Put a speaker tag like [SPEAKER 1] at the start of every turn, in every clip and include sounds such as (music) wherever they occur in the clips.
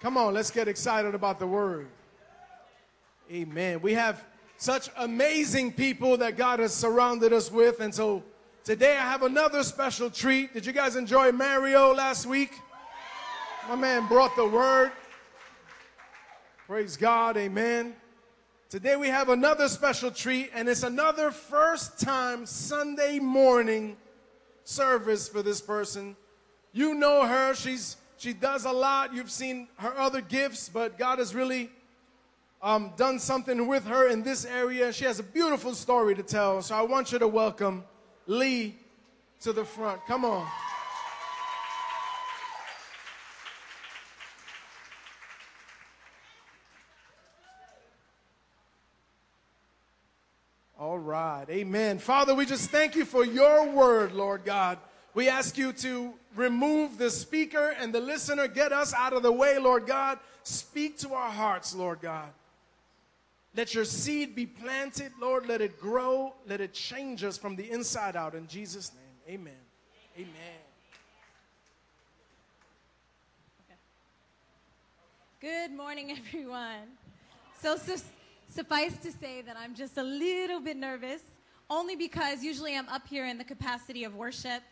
[SPEAKER 1] Come on, let's get excited about the word. Amen. We have such amazing people that God has surrounded us with. And so today I have another special treat. Did you guys enjoy Mario last week? My man brought the word. Praise God. Amen. Today we have another special treat, and it's another first time Sunday morning service for this person. You know her. She's she does a lot. You've seen her other gifts, but God has really um, done something with her in this area. She has a beautiful story to tell. So I want you to welcome Lee to the front. Come on. All right. Amen. Father, we just thank you for your word, Lord God. We ask you to remove the speaker and the listener. Get us out of the way, Lord God. Speak to our hearts, Lord God. Let your seed be planted, Lord. Let it grow. Let it change us from the inside out. In Jesus' name, amen. Amen.
[SPEAKER 2] Good morning, everyone. So, su- suffice to say that I'm just a little bit nervous, only because usually I'm up here in the capacity of worship.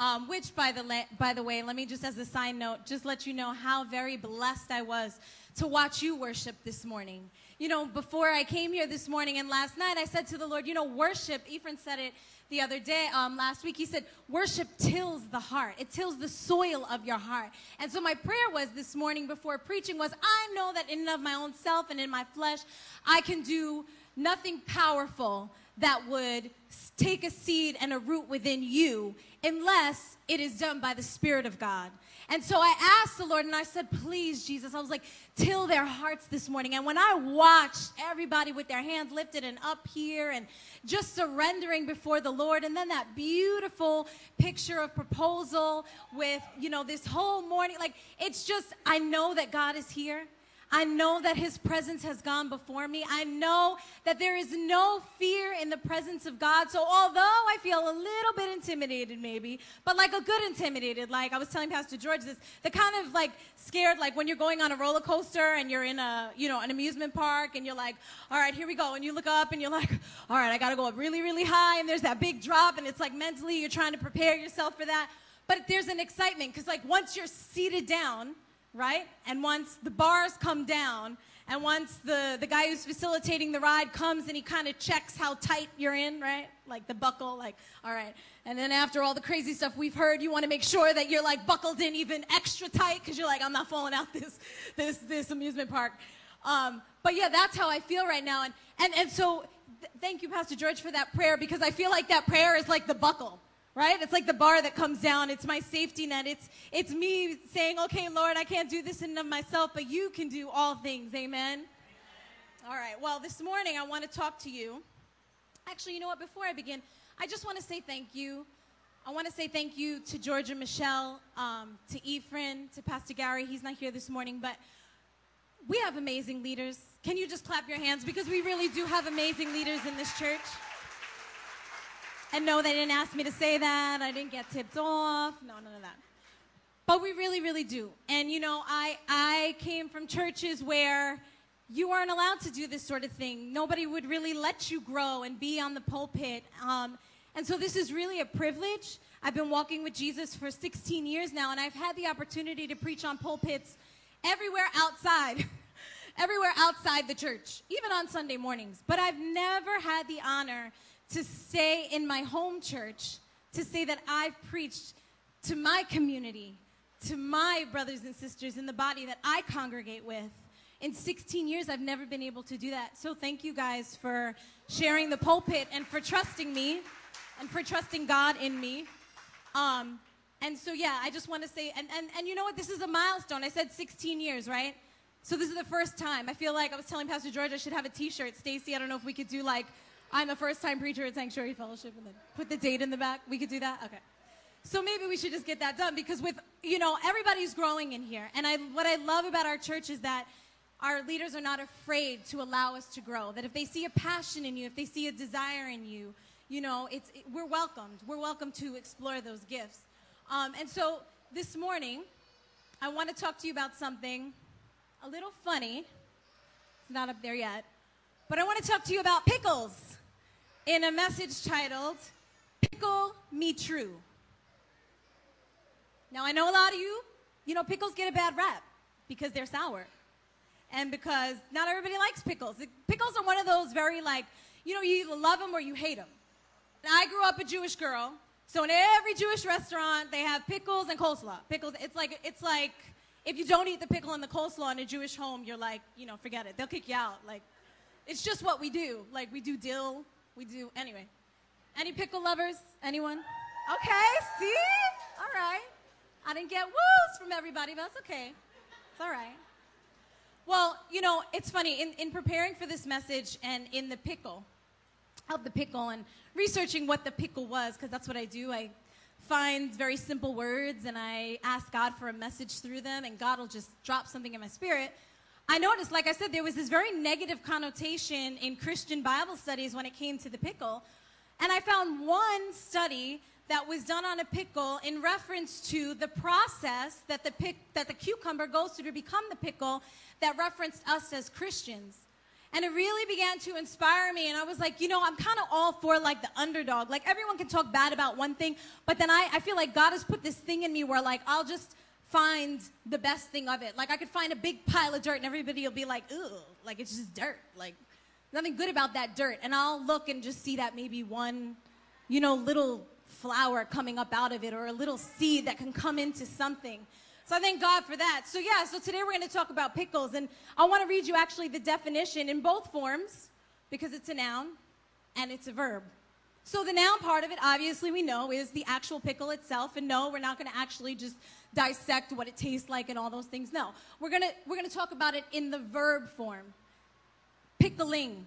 [SPEAKER 2] Um, which, by the, la- by the way, let me just as a side note, just let you know how very blessed I was to watch you worship this morning. You know, before I came here this morning and last night, I said to the Lord, you know, worship, Ephraim said it the other day, um, last week, he said, worship tills the heart. It tills the soil of your heart. And so my prayer was this morning before preaching was, I know that in and of my own self and in my flesh, I can do nothing powerful that would take a seed and a root within you unless it is done by the Spirit of God. And so I asked the Lord and I said, please, Jesus, I was like, till their hearts this morning. And when I watched everybody with their hands lifted and up here and just surrendering before the Lord, and then that beautiful picture of proposal with, you know, this whole morning, like, it's just, I know that God is here. I know that his presence has gone before me. I know that there is no fear in the presence of God. So although I feel a little bit intimidated maybe, but like a good intimidated, like I was telling Pastor George this, the kind of like scared, like when you're going on a roller coaster and you're in a, you know, an amusement park and you're like, all right, here we go. And you look up and you're like, all right, I got to go up really, really high. And there's that big drop and it's like mentally you're trying to prepare yourself for that. But there's an excitement because like once you're seated down, right? And once the bars come down, and once the, the guy who's facilitating the ride comes and he kind of checks how tight you're in, right? Like the buckle, like, all right. And then after all the crazy stuff we've heard, you want to make sure that you're like buckled in even extra tight because you're like, I'm not falling out this, this, this amusement park. Um, but yeah, that's how I feel right now. And, and, and so th- thank you, Pastor George, for that prayer because I feel like that prayer is like the buckle right? It's like the bar that comes down. It's my safety net. It's it's me saying okay lord i can't do this in and of myself but you can do all things. Amen? All right. Well this morning i want to talk to you. Actually you know what? Before i begin i just want to say thank you. I want to say thank you to georgia michelle um, to ephraim to pastor gary. He's not here this morning but we have amazing leaders. Can you just clap your hands? Because we really do have amazing leaders in this church and no, they didn't ask me to say that. I didn't get tipped off. No, none of that. But we really, really do. And you know, I I came from churches where you weren't allowed to do this sort of thing. Nobody would really let you grow and be on the pulpit. Um, and so this is really a privilege. I've been walking with Jesus for 16 years now, and I've had the opportunity to preach on pulpits everywhere outside. (laughs) everywhere outside the church, even on Sunday mornings. But I've never had the honor to say in my home church, to say that I've preached to my community, to my brothers and sisters in the body that I congregate with. In 16 years, I've never been able to do that. So thank you guys for sharing the pulpit and for trusting me and for trusting God in me. Um, and so, yeah, I just want to say, and, and, and you know what? This is a milestone. I said 16 years, right? So this is the first time. I feel like I was telling Pastor George I should have a t-shirt. Stacy, I don't know if we could do like, I'm a first time preacher at Sanctuary Fellowship and then put the date in the back. We could do that? Okay. So maybe we should just get that done because with, you know, everybody's growing in here. And I, what I love about our church is that our leaders are not afraid to allow us to grow. That if they see a passion in you, if they see a desire in you, you know, it's, it, we're welcomed. We're welcome to explore those gifts. Um, and so this morning, I want to talk to you about something a little funny. It's not up there yet. But I want to talk to you about pickles in a message titled Pickle Me True. Now, I know a lot of you, you know, pickles get a bad rap because they're sour. And because not everybody likes pickles. Pickles are one of those very, like, you know, you either love them or you hate them. And I grew up a Jewish girl, so in every Jewish restaurant, they have pickles and coleslaw. Pickles, it's like, it's like, if you don't eat the pickle and the coleslaw in a Jewish home, you're like, you know, forget it. They'll kick you out. Like, it's just what we do. Like, we do dill, we do, anyway. Any pickle lovers? Anyone? Okay, see? All right. I didn't get woos from everybody, but that's okay. It's all right. Well, you know, it's funny. In, in preparing for this message and in the pickle, of the pickle, and researching what the pickle was, because that's what I do. I find very simple words and I ask God for a message through them, and God will just drop something in my spirit. I noticed, like I said, there was this very negative connotation in Christian Bible studies when it came to the pickle. And I found one study that was done on a pickle in reference to the process that the, pick, that the cucumber goes through to become the pickle that referenced us as Christians. And it really began to inspire me. And I was like, you know, I'm kind of all for like the underdog. Like everyone can talk bad about one thing, but then I, I feel like God has put this thing in me where like I'll just find the best thing of it. Like I could find a big pile of dirt and everybody will be like, ooh, like it's just dirt. Like nothing good about that dirt. And I'll look and just see that maybe one, you know, little flower coming up out of it or a little seed that can come into something. So I thank God for that. So, yeah, so today we're going to talk about pickles. And I want to read you actually the definition in both forms because it's a noun and it's a verb. So, the noun part of it, obviously, we know is the actual pickle itself. And no, we're not going to actually just dissect what it tastes like and all those things. No, we're to we're to talk about it in the verb form pickling,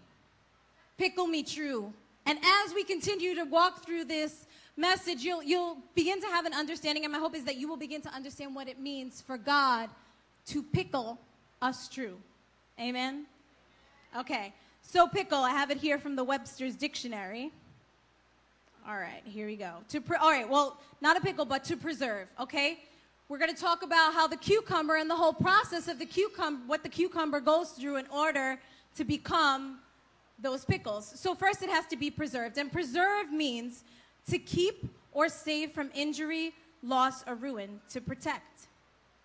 [SPEAKER 2] pickle me true. And as we continue to walk through this message, you'll, you'll begin to have an understanding, and my hope is that you will begin to understand what it means for God to pickle us true. Amen? Okay, so pickle, I have it here from the Webster's Dictionary. All right, here we go. To pre- all right, well, not a pickle, but to preserve, okay? We're going to talk about how the cucumber and the whole process of the cucumber, what the cucumber goes through in order to become those pickles. So, first, it has to be preserved. And preserve means to keep or save from injury, loss, or ruin, to protect,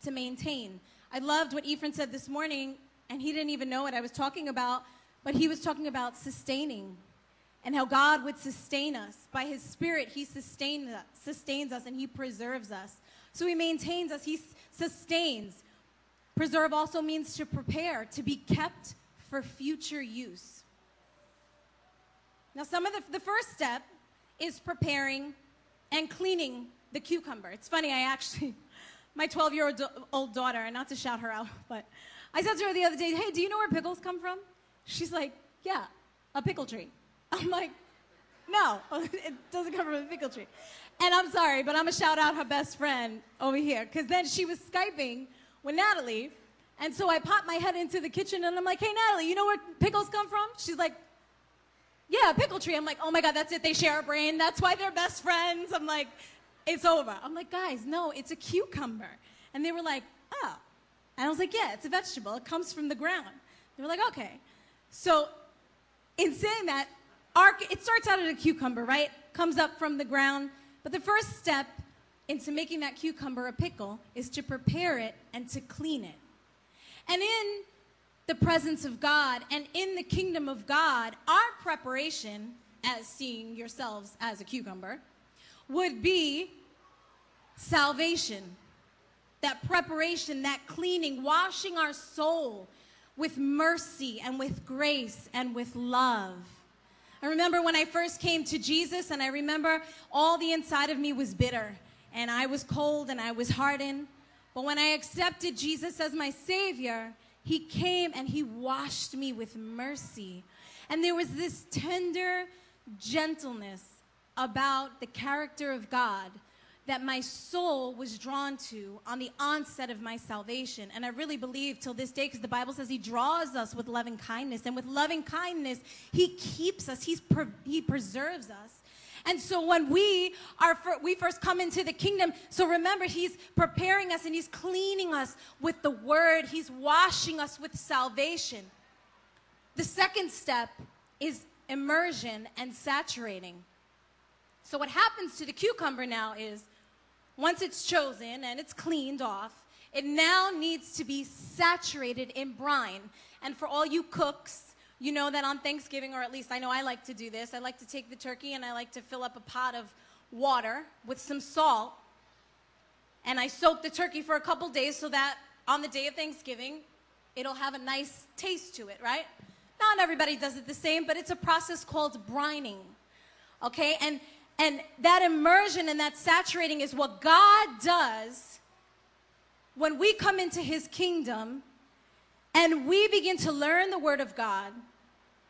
[SPEAKER 2] to maintain. I loved what Ephraim said this morning, and he didn't even know what I was talking about, but he was talking about sustaining and how God would sustain us. By his spirit, he sustains us, sustains us and he preserves us. So he maintains us, he sustains. Preserve also means to prepare, to be kept for future use. Now, some of the, the first step is preparing and cleaning the cucumber. It's funny, I actually, (laughs) my 12 year old daughter, and not to shout her out, but I said to her the other day, hey, do you know where pickles come from? She's like, yeah, a pickle tree. (laughs) I'm like, no, (laughs) it doesn't come from a pickle tree. And I'm sorry, but I'm gonna shout out her best friend over here, because then she was Skyping with Natalie, and so I popped my head into the kitchen and I'm like, hey, Natalie, you know where pickles come from? She's like, yeah, pickle tree. I'm like, oh my God, that's it. They share a brain. That's why they're best friends. I'm like, it's over. I'm like, guys, no, it's a cucumber. And they were like, oh. And I was like, yeah, it's a vegetable. It comes from the ground. They were like, okay. So, in saying that, it starts out as a cucumber, right? Comes up from the ground. But the first step into making that cucumber a pickle is to prepare it and to clean it. And in the presence of God and in the kingdom of God, our preparation, as seeing yourselves as a cucumber, would be salvation. That preparation, that cleaning, washing our soul with mercy and with grace and with love. I remember when I first came to Jesus, and I remember all the inside of me was bitter, and I was cold and I was hardened. But when I accepted Jesus as my Savior, he came and He washed me with mercy. And there was this tender gentleness about the character of God that my soul was drawn to on the onset of my salvation. And I really believe till this day, because the Bible says He draws us with loving kindness. And with loving kindness, He keeps us, he's He preserves us. And so when we are fir- we first come into the kingdom, so remember he's preparing us and he's cleaning us with the word. He's washing us with salvation. The second step is immersion and saturating. So what happens to the cucumber now is once it's chosen and it's cleaned off, it now needs to be saturated in brine. And for all you cooks, you know that on Thanksgiving, or at least I know I like to do this, I like to take the turkey and I like to fill up a pot of water with some salt. And I soak the turkey for a couple days so that on the day of Thanksgiving, it'll have a nice taste to it, right? Not everybody does it the same, but it's a process called brining. Okay? And and that immersion and that saturating is what God does when we come into his kingdom and we begin to learn the word of God.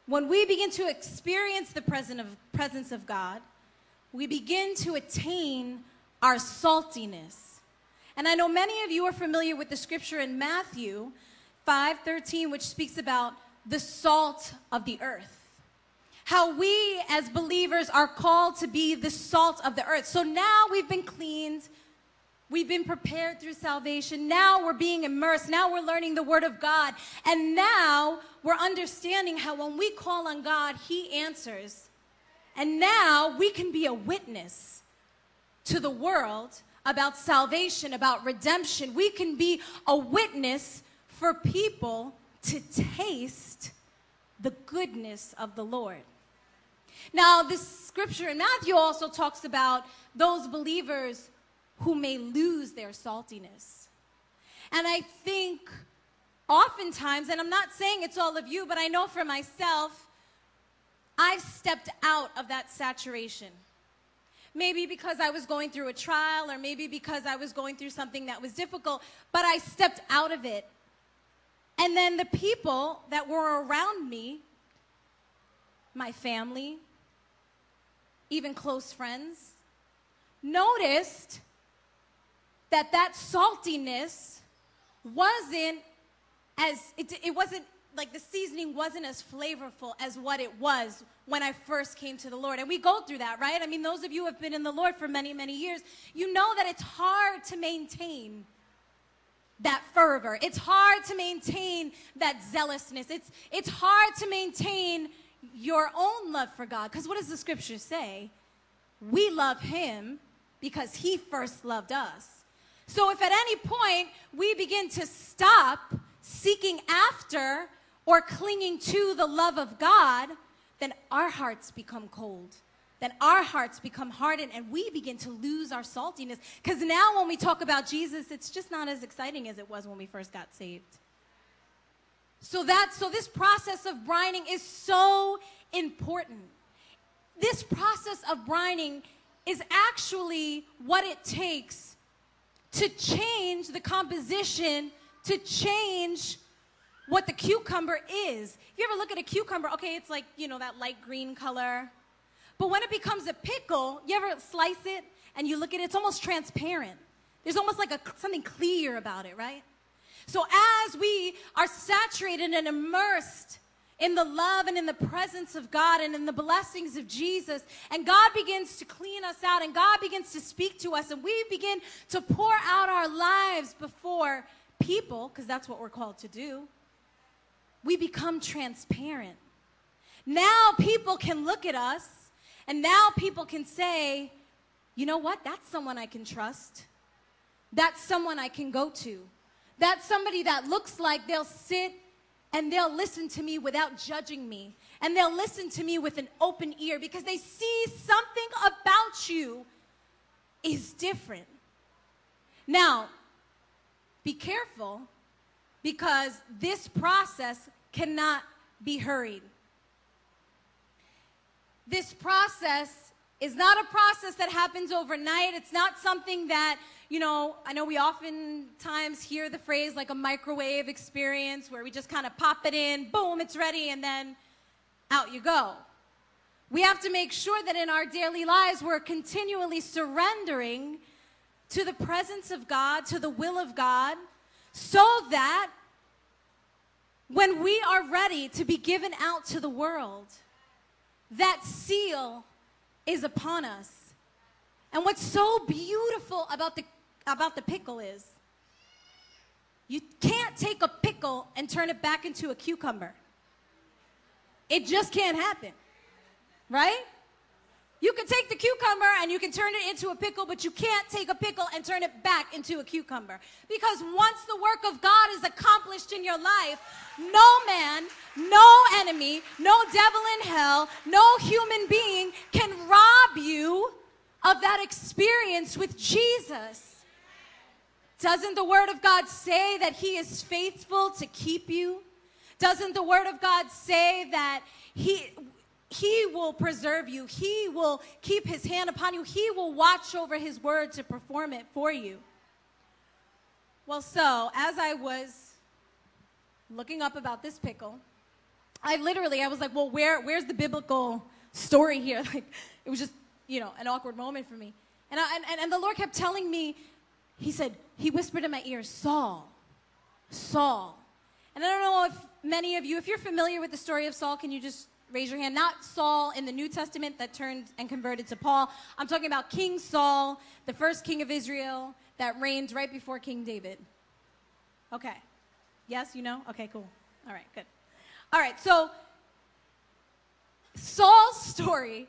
[SPEAKER 2] When we begin to experience the presence of God, we begin to attain our saltiness. And I know many of you are familiar with the scripture in Matthew 5:13 which speaks about the salt of the earth how we as believers are called to be the salt of the earth. So now we've been cleaned. We've been prepared through salvation. Now we're being immersed. Now we're learning the Word of God. And now we're understanding how when we call on God, He answers. And now we can be a witness to the world about salvation, about redemption. We can be a witness for people to taste the goodness of the Lord. Now, this scripture in Matthew also talks about those believers who may lose their saltiness. And I think oftentimes, and I'm not saying it's all of you, but I know for myself, I've stepped out of that saturation. Maybe because I was going through a trial, or maybe because I was going through something that was difficult, but I stepped out of it. And then the people that were around me, my family, even close friends, noticed that that saltiness wasn't as, it, it wasn't like the seasoning wasn't as flavorful as what it was when I first came to the Lord. And we go through that, right? I mean, those of you who have been in the Lord for many, many years, you know that it's hard to maintain that fervor. It's hard to maintain that zealousness. It's, it's hard to maintain your own love for God. Because what does the scripture say? We love Him because He first loved us. So if at any point we begin to stop seeking after or clinging to the love of God, then our hearts become cold. Then our hearts become hardened and we begin to lose our saltiness. Because now, when we talk about Jesus, it's just not as exciting as it was when we first got saved. So that so this process of brining is so important. This process of brining is actually what it takes to change the composition, to change what the cucumber is. If you ever look at a cucumber, okay, it's like, you know, that light green color. But when it becomes a pickle, you ever slice it and you look at it, it's almost transparent. There's almost like a, something clear about it, right? So as we are saturated and immersed in the love and in the presence of God and in the blessings of Jesus, and God begins to clean us out and God begins to speak to us, and we begin to pour out our lives before people, because that's what we're called to do, we become transparent. Now people can look at us, and now people can say, you know what? That's someone I can trust. That's someone I can go to. That's somebody that looks like they'll sit and they'll listen to me without judging me. And they'll listen to me with an open ear because they see something about you is different. Now, be careful because this process cannot be hurried. This process is not a process that happens overnight. It's not something that you know, I know we oftentimes hear the phrase like a microwave experience where we just kind of pop it in, boom, it's ready, and then out you go. We have to make sure that in our daily lives we're continually surrendering to the presence of God, to the will of God, so that when we are ready to be given out to the world, that seal is upon us. And what's so beautiful about the, about the pickle is you can't take a pickle and turn it back into a cucumber. It just can't happen. Right? You can take the cucumber and you can turn it into a pickle, but you can't take a pickle and turn it back into a cucumber. Because once the work of God is accomplished in your life, no man, no enemy, no devil in hell, no human being can rob you of that experience with Jesus. Doesn't the Word of God say that He is faithful to keep you? Doesn't the Word of God say that He, he will preserve you. He will keep his hand upon you. He will watch over his word to perform it for you. Well, so as I was looking up about this pickle, I literally I was like, well, where where's the biblical story here? (laughs) Like it was just, you know, an awkward moment for me. And, I, and, and the Lord kept telling me, He said, He whispered in my ear, Saul, Saul. And I don't know if many of you, if you're familiar with the story of Saul, can you just raise your hand. Not Saul in the New Testament that turned and converted to Paul. I'm talking about King Saul, the first king of Israel that reigned right before King David. Okay. Yes, you know? Okay, cool. All right, good. All right, so Saul's story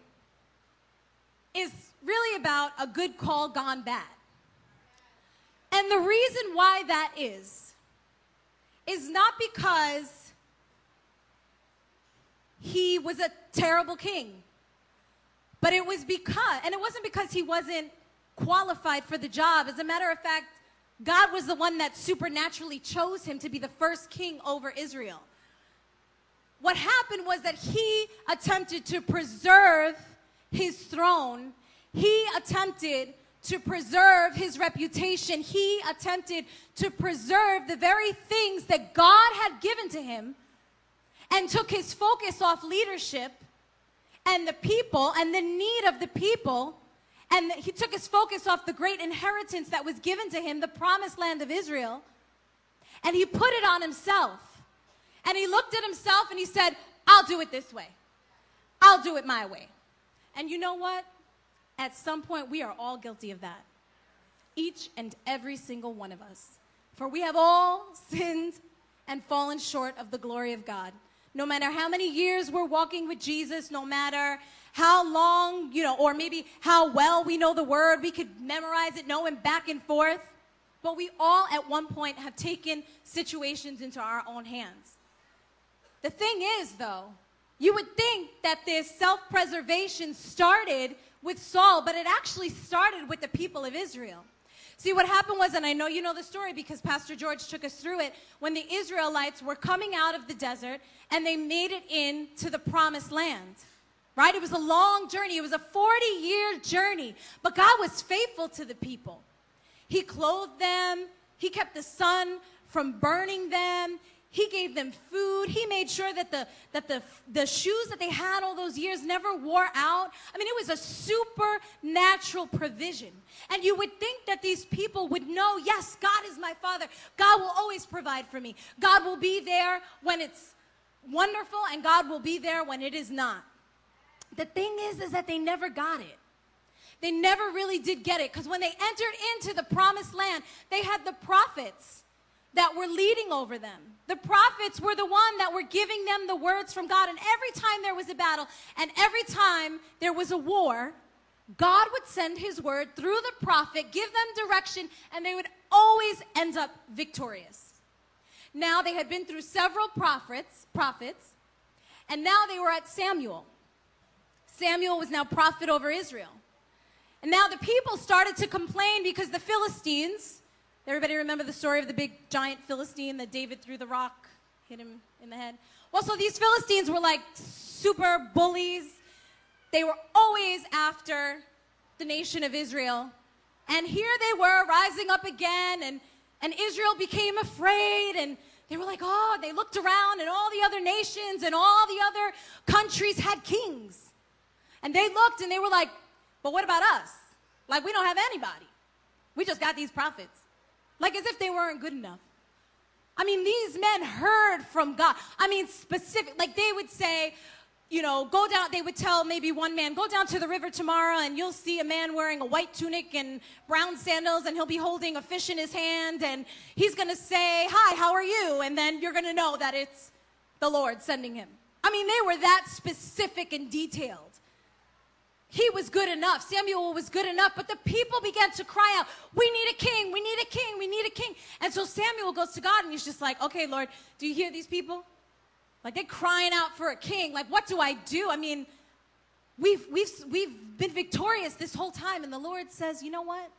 [SPEAKER 2] is really about a good call gone bad. And the reason why that is, is not because he was a terrible king. But it was because, and it wasn't because he wasn't qualified for the job. As a matter of fact, God was the one that supernaturally chose him to be the first king over Israel. What happened was that he attempted to preserve his throne. He attempted to preserve his reputation. He attempted to preserve the very things that God had given to him and took his focus off leadership and the people and the need of the people. And he took his focus off the great inheritance that was given to him, the promised land of Israel. And he put it on himself. And he looked at himself and he said, I'll do it this way. I'll do it my way. And you know what? At some point, we are all guilty of that. Each and every single one of us. For we have all sinned and fallen short of the glory of God no matter how many years we're walking with Jesus, no matter how long, you know, or maybe how well we know the word, we could memorize it, know him back and forth. But we all at one point have taken situations into our own hands. The thing is, though, you would think that this self preservation started with Saul, but it actually started with the people of Israel. See, what happened was, and I know you know the story because Pastor George took us through it, when the Israelites were coming out of the desert and they made it into the promised land. Right? It was a long journey. It was a 40 year journey. But God was faithful to the people. He clothed them, He kept the sun from burning them. He gave them food. He made sure that the, that the, the shoes that they had all those years never wore out. I mean, it was a supernatural provision. And you would think that these people would know, yes, God is my father. God will always provide for me. God will be there when it's wonderful, and God will be there when it is not. The thing is, is that they never got it. They never really did get it because when they entered into the promised land, they had the prophets that were leading over them. The prophets were the one that were giving them the words from God. And every time there was a battle and every time there was a war, God would send his word through the prophet, give them direction, and they would always end up victorious. Now they had been through several prophets, prophets, and now they were at Samuel. Samuel was now prophet over Israel. And now the people started to complain because the Philistines, Everybody remember the story of the big giant Philistine that David threw the rock, hit him in the head? Well, so these Philistines were like super bullies. They were always after the nation of Israel. And here they were rising up again, and, and Israel became afraid, and they were like, oh, they looked around, and all the other nations and all the other countries had kings. And they looked and they were like, but what about us? Like, we don't have anybody. We just got these prophets like as if they weren't good enough. I mean, these men heard from God. I mean, specific, like they would say, you know, go down, they would tell maybe one man, go down to the river tomorrow and you'll see a man wearing a white tunic and brown sandals and he'll be holding a fish in his hand and he's gonna say, Hi, how are you? And then you're gonna know that it's the Lord sending him. I mean, they were that specific and detailed. He was good enough. Samuel was good enough, but the people began to cry out, We need a king, we need a king, we need a king. And so Samuel goes to God and he's just like, Okay, Lord, do you hear these people? Like they're crying out for a king. Like, what do I do? I mean, we've, we've, we've been victorious this whole time. And the Lord says, you know what?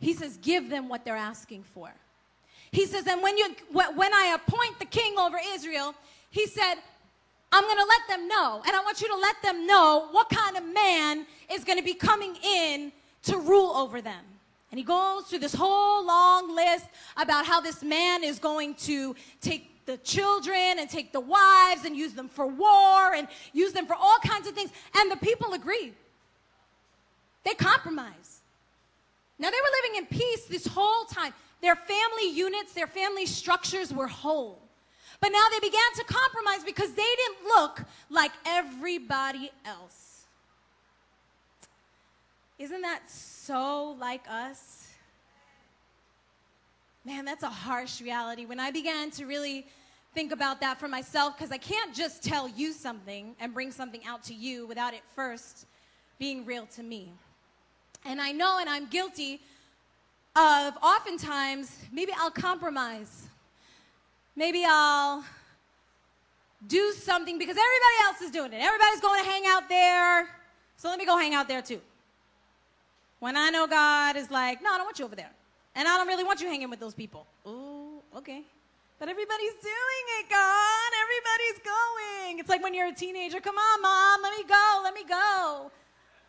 [SPEAKER 2] He says, give them what they're asking for. He says, and when, you, when I appoint the king over Israel, he said, I'm going to let them know. And I want you to let them know what kind of man is going to be coming in to rule over them. And he goes through this whole long list about how this man is going to take the children and take the wives and use them for war and use them for all kinds of things. And the people agree. They compromise. Now they were living in peace this whole time. Their family units, their family structures were whole. But now they began to compromise because they didn't look like everybody else. Isn't that so like us? Man, that's a harsh reality. When I began to really think about that for myself, because I can't just tell you something and bring something out to you without it first being real to me. And I know, and I'm guilty of oftentimes, maybe I'll compromise. Maybe I'll do something because everybody else is doing it. Everybody's going to hang out there, so let me go hang out there too. When I know God is like, no, I don't want you over there. And I don't really want you hanging with those people. Ooh, okay. But everybody's doing it, God. Everybody's going. It's like when you're a teenager. Come on, mom, let me go, let me go.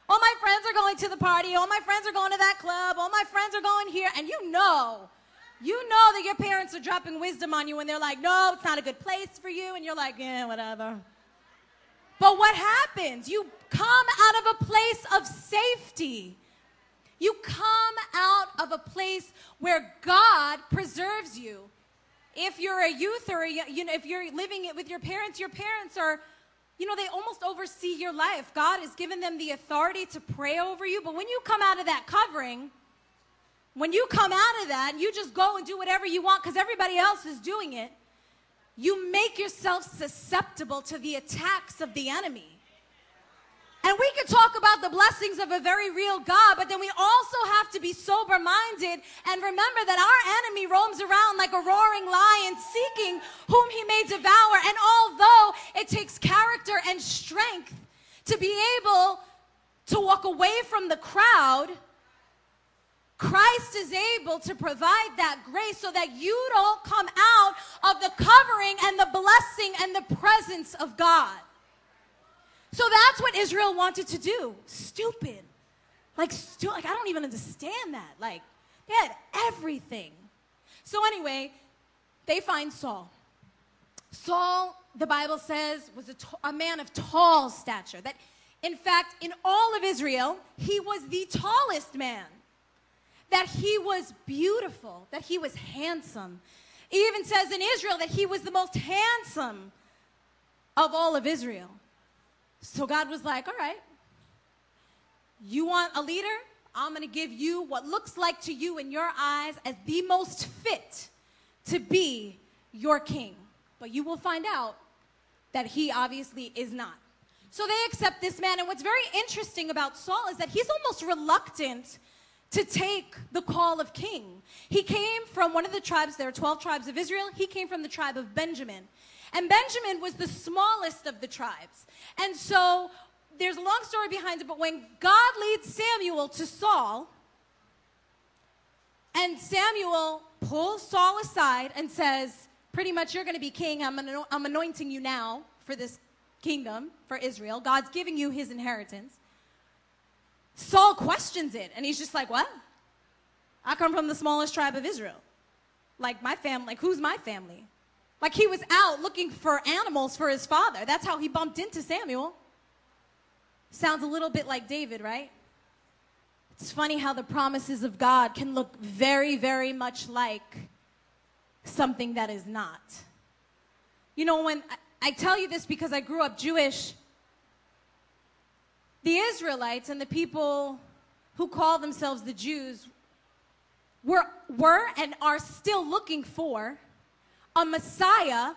[SPEAKER 2] All my friends are going to the party. All my friends are going to that club. All my friends are going here. And you know, you know that your parents are dropping wisdom on you when they're like, no, it's not a good place for you. And you're like, yeah, whatever. But what happens? You come out of a place of safety. You come out of a place where God preserves you. If you're a youth or a, you know, if you're living it with your parents, your parents are, you know, they almost oversee your life. God has given them the authority to pray over you. But when you come out of that covering, when you come out of that and you just go and do whatever you want because everybody else is doing it, you make yourself susceptible to the attacks of the enemy. And we can talk about the blessings of a very real God, but then we also have to be sober minded and remember that our enemy roams around like a roaring lion seeking whom he may devour. And although it takes character and strength to be able to walk away from the crowd, Christ is able to provide that grace so that you don't come out of the covering and the blessing and the presence of God. So that's what Israel wanted to do. Stupid. Like, stu- like I don't even understand that. Like, they had everything. So anyway, they find Saul. Saul, the Bible says, was a, t- a man of tall stature. That, in fact, in all of Israel, he was the tallest man. That he was beautiful. That he was handsome. It even says in Israel that he was the most handsome of all of Israel. So God was like, all right, you want a leader? I'm going to give you what looks like to you in your eyes as the most fit to be your king. But you will find out that he obviously is not. So they accept this man. And what's very interesting about Saul is that he's almost reluctant to take the call of king. He came from one of the tribes, there are 12 tribes of Israel. He came from the tribe of Benjamin. And Benjamin was the smallest of the tribes. And so there's a long story behind it, but when God leads Samuel to Saul, and Samuel pulls Saul aside and says, Pretty much, you're going to be king. I'm, I'm anointing you now for this kingdom, for Israel. God's giving you his inheritance. Saul questions it, and he's just like, What? I come from the smallest tribe of Israel. Like, my family, like, who's my family? Like he was out looking for animals for his father. That's how he bumped into Samuel. Sounds a little bit like David, right? It's funny how the promises of God can look very, very much like something that is not. You know, when I tell you this because I grew up Jewish. The Israelites and the people who call themselves the Jews were, were and are still looking for a Messiah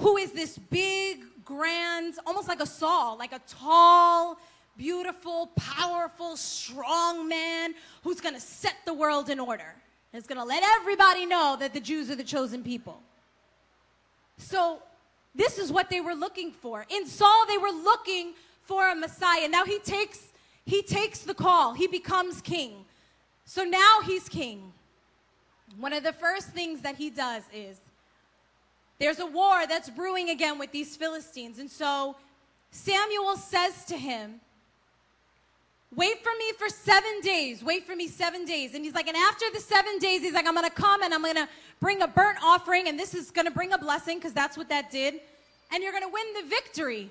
[SPEAKER 2] who is this big, grand, almost like a Saul, like a tall, beautiful, powerful, strong man who's going to set the world in order. Is going to let everybody know that the Jews are the chosen people. So, this is what they were looking for. In Saul, they were looking for a Messiah. Now he takes he takes the call. He becomes king. So now he's king. One of the first things that he does is there's a war that's brewing again with these Philistines. And so Samuel says to him, Wait for me for seven days. Wait for me seven days. And he's like, and after the seven days, he's like, I'm going to come and I'm going to bring a burnt offering, and this is going to bring a blessing because that's what that did. And you're going to win the victory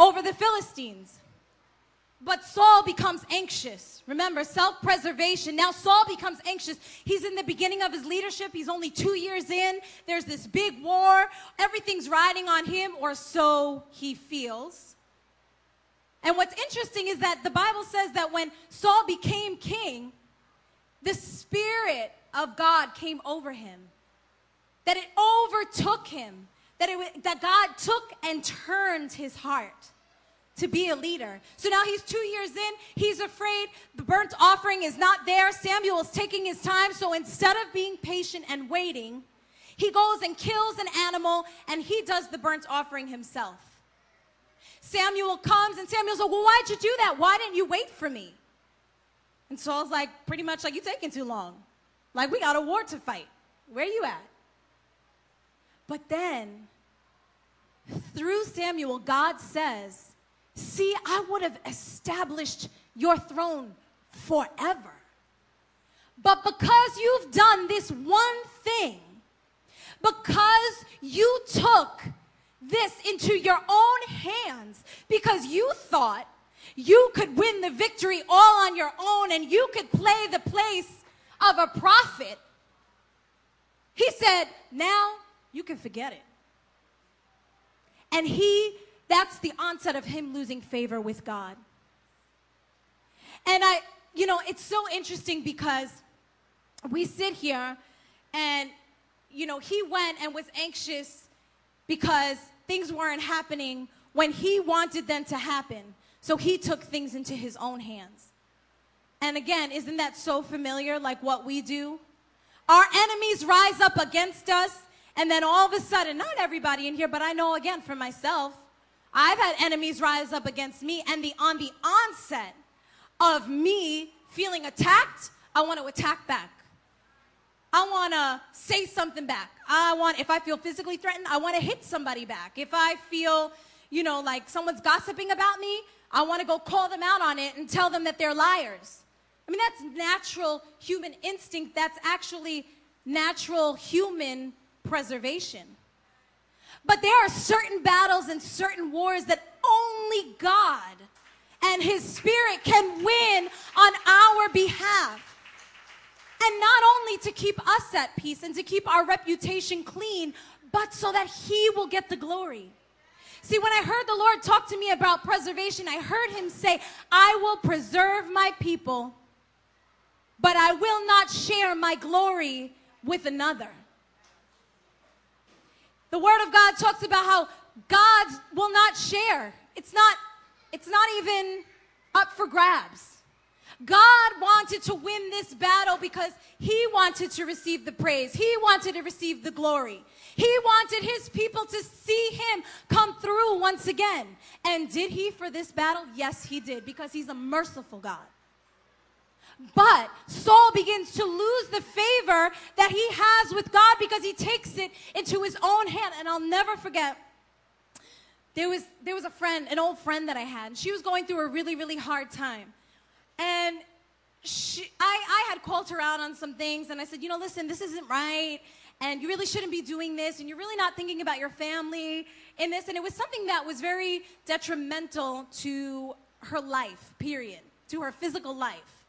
[SPEAKER 2] over the Philistines. But Saul becomes anxious. Remember, self preservation. Now Saul becomes anxious. He's in the beginning of his leadership. He's only two years in. There's this big war. Everything's riding on him, or so he feels. And what's interesting is that the Bible says that when Saul became king, the Spirit of God came over him, that it overtook him, that, it, that God took and turned his heart to be a leader. So now he's two years in. He's afraid the burnt offering is not there. Samuel is taking his time. So instead of being patient and waiting, he goes and kills an animal and he does the burnt offering himself. Samuel comes and Samuel's like, Well, why'd you do that? Why didn't you wait for me? And Saul's like, Pretty much like, You're taking too long. Like, we got a war to fight. Where are you at? But then, through Samuel, God says, See, I would have established your throne forever. But because you've done this one thing, because you took this into your own hands, because you thought you could win the victory all on your own and you could play the place of a prophet, he said, Now you can forget it. And he that's the onset of him losing favor with God. And I, you know, it's so interesting because we sit here and, you know, he went and was anxious because things weren't happening when he wanted them to happen. So he took things into his own hands. And again, isn't that so familiar, like what we do? Our enemies rise up against us, and then all of a sudden, not everybody in here, but I know again for myself, I've had enemies rise up against me, and the on the onset of me feeling attacked, I want to attack back. I want to say something back. I want, if I feel physically threatened, I want to hit somebody back. If I feel, you know, like someone's gossiping about me, I want to go call them out on it and tell them that they're liars. I mean, that's natural human instinct. That's actually natural human preservation. But there are certain battles and certain wars that only God and His Spirit can win on our behalf. And not only to keep us at peace and to keep our reputation clean, but so that He will get the glory. See, when I heard the Lord talk to me about preservation, I heard Him say, I will preserve my people, but I will not share my glory with another. The Word of God talks about how God will not share. It's not, it's not even up for grabs. God wanted to win this battle because he wanted to receive the praise. He wanted to receive the glory. He wanted his people to see him come through once again. And did he for this battle? Yes, he did because he's a merciful God. But Saul begins to lose the favor that he has with God because he takes it into his own hand. And I'll never forget, there was, there was a friend, an old friend that I had, and she was going through a really, really hard time. And she, I, I had called her out on some things, and I said, you know, listen, this isn't right and you really shouldn't be doing this, and you're really not thinking about your family in this. And it was something that was very detrimental to her life, period, to her physical life.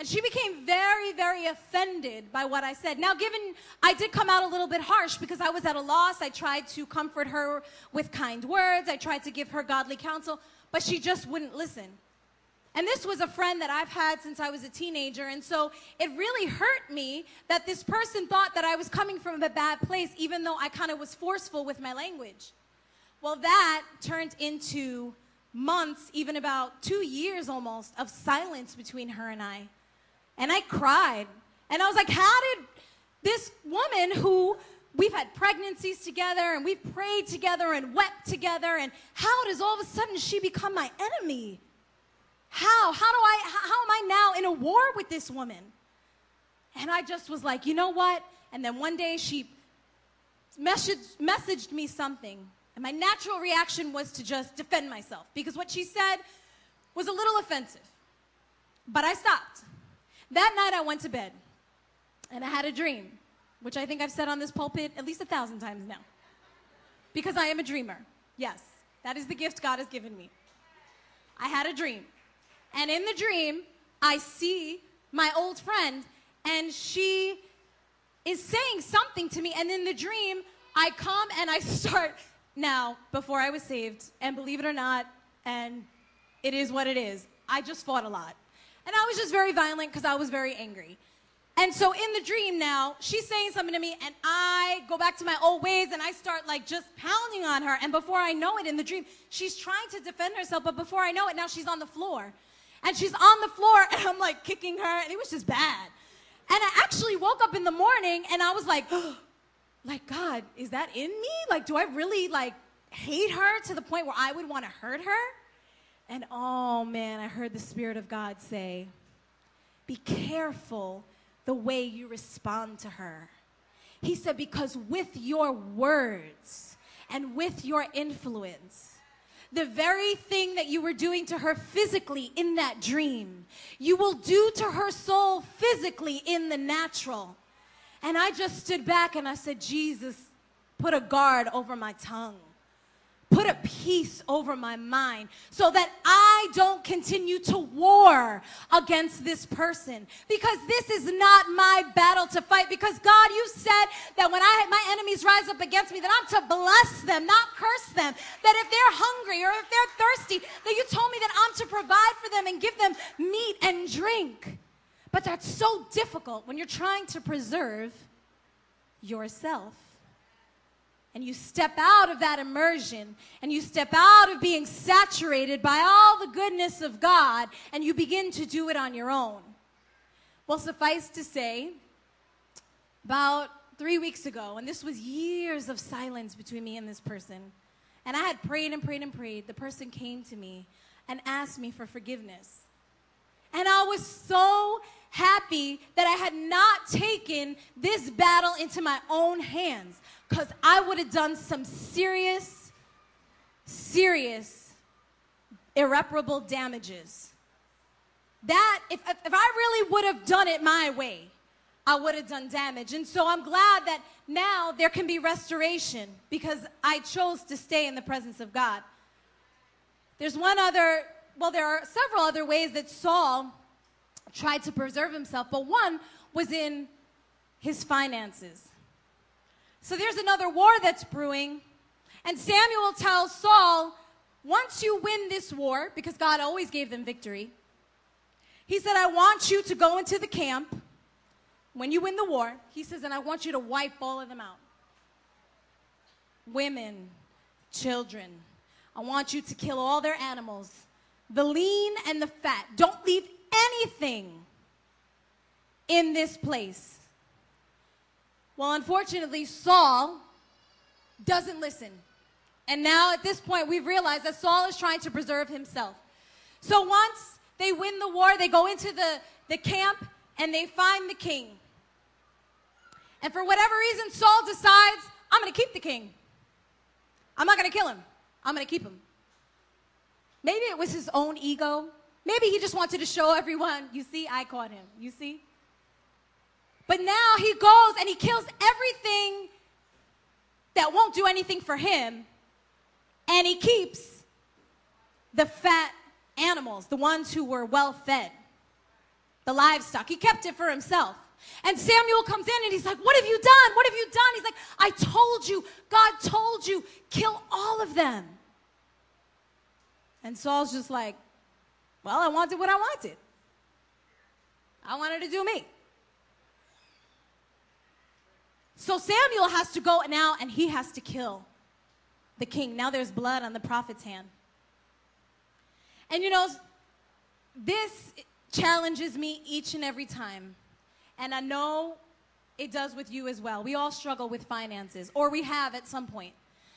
[SPEAKER 2] And she became very, very offended by what I said. Now, given I did come out a little bit harsh because I was at a loss, I tried to comfort her with kind words, I tried to give her godly counsel, but she just wouldn't listen. And this was a friend that I've had since I was a teenager. And so it really hurt me that this person thought that I was coming from a bad place, even though I kind of was forceful with my language. Well, that turned into months, even about two years almost, of silence between her and I. And I cried. And I was like, how did this woman who we've had pregnancies together and we've prayed together and wept together, and how does all of a sudden she become my enemy? How? How do I, how am I now in a war with this woman? And I just was like, you know what? And then one day she messaged, messaged me something. And my natural reaction was to just defend myself because what she said was a little offensive. But I stopped. That night I went to bed and I had a dream, which I think I've said on this pulpit at least a thousand times now. Because I am a dreamer. Yes, that is the gift God has given me. I had a dream. And in the dream, I see my old friend and she is saying something to me. And in the dream, I come and I (laughs) start now, before I was saved, and believe it or not, and it is what it is, I just fought a lot. And I was just very violent because I was very angry. And so in the dream now, she's saying something to me, and I go back to my old ways and I start like just pounding on her. And before I know it in the dream, she's trying to defend herself, but before I know it, now she's on the floor. And she's on the floor, (laughs) and I'm like kicking her, and it was just bad. And I actually woke up in the morning and I was like, (gasps) like, God, is that in me? Like, do I really like hate her to the point where I would want to hurt her? And oh man, I heard the Spirit of God say, Be careful the way you respond to her. He said, Because with your words and with your influence, the very thing that you were doing to her physically in that dream, you will do to her soul physically in the natural. And I just stood back and I said, Jesus, put a guard over my tongue put a peace over my mind so that I don't continue to war against this person. Because this is not my battle to fight. Because God you said that when I my enemies rise up against me that I'm to bless them not curse them. That if they're hungry or if they're thirsty that you told me that I'm to provide for them and give them meat and drink. But that's so difficult when you're trying to preserve yourself and you step out of that immersion and you step out of being saturated by all the goodness of God and you begin to do it on your own. Well, suffice to say, about three weeks ago, and this was years of silence between me and this person, and I had prayed and prayed and prayed, the person came to me and asked me for forgiveness. And I was so happy that I had not taken this battle into my own hands because I would have done some serious, serious, irreparable damages. That, if, if I really would have done it my way, I would have done damage. And so I'm glad that now there can be restoration because I chose to stay in the presence of God. There's one other, well, there are several other ways that Saul tried to preserve himself, but one was in his finances. So there's another war that's brewing. And Samuel tells Saul, once you win this war, because God always gave them victory, he said, I want you to go into the camp when you win the war. He says, and I want you to wipe all of them out women, children. I want you to kill all their animals, the lean and the fat. Don't leave anything in this place. Well, unfortunately, Saul doesn't listen. And now at this point, we've realized that Saul is trying to preserve himself. So once they win the war, they go into the, the camp and they find the king. And for whatever reason, Saul decides, I'm going to keep the king. I'm not going to kill him. I'm going to keep him. Maybe it was his own ego. Maybe he just wanted to show everyone, you see, I caught him. You see? But now he goes and he kills everything that won't do anything for him, and he keeps the fat animals, the ones who were well fed. the livestock. He kept it for himself. And Samuel comes in and he's like, What have you done? What have you done? He's like, I told you, God told you, kill all of them. And Saul's just like, Well, I wanted what I wanted. I wanted to do me. So Samuel has to go now and he has to kill the king. Now there's blood on the prophet's hand. And you know, this challenges me each and every time. And I know it does with you as well. We all struggle with finances, or we have at some point.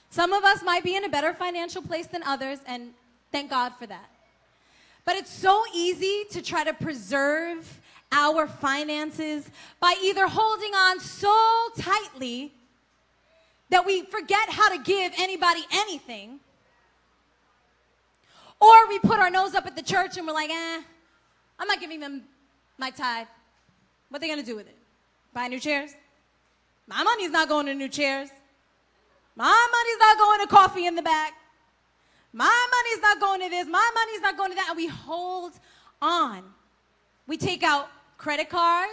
[SPEAKER 2] Some of us might be in a better financial place than others, and thank God for that. But it's so easy to try to preserve our finances by either holding on so tightly that we forget how to give anybody anything, or we put our nose up at the church and we're like, eh, I'm not giving them my tithe. What are they going to do with it? Buy new chairs? My money's not going to new chairs. My money's not going to coffee in the back. My money's not going to this. My money's not going to that. And we hold on. We take out credit cards.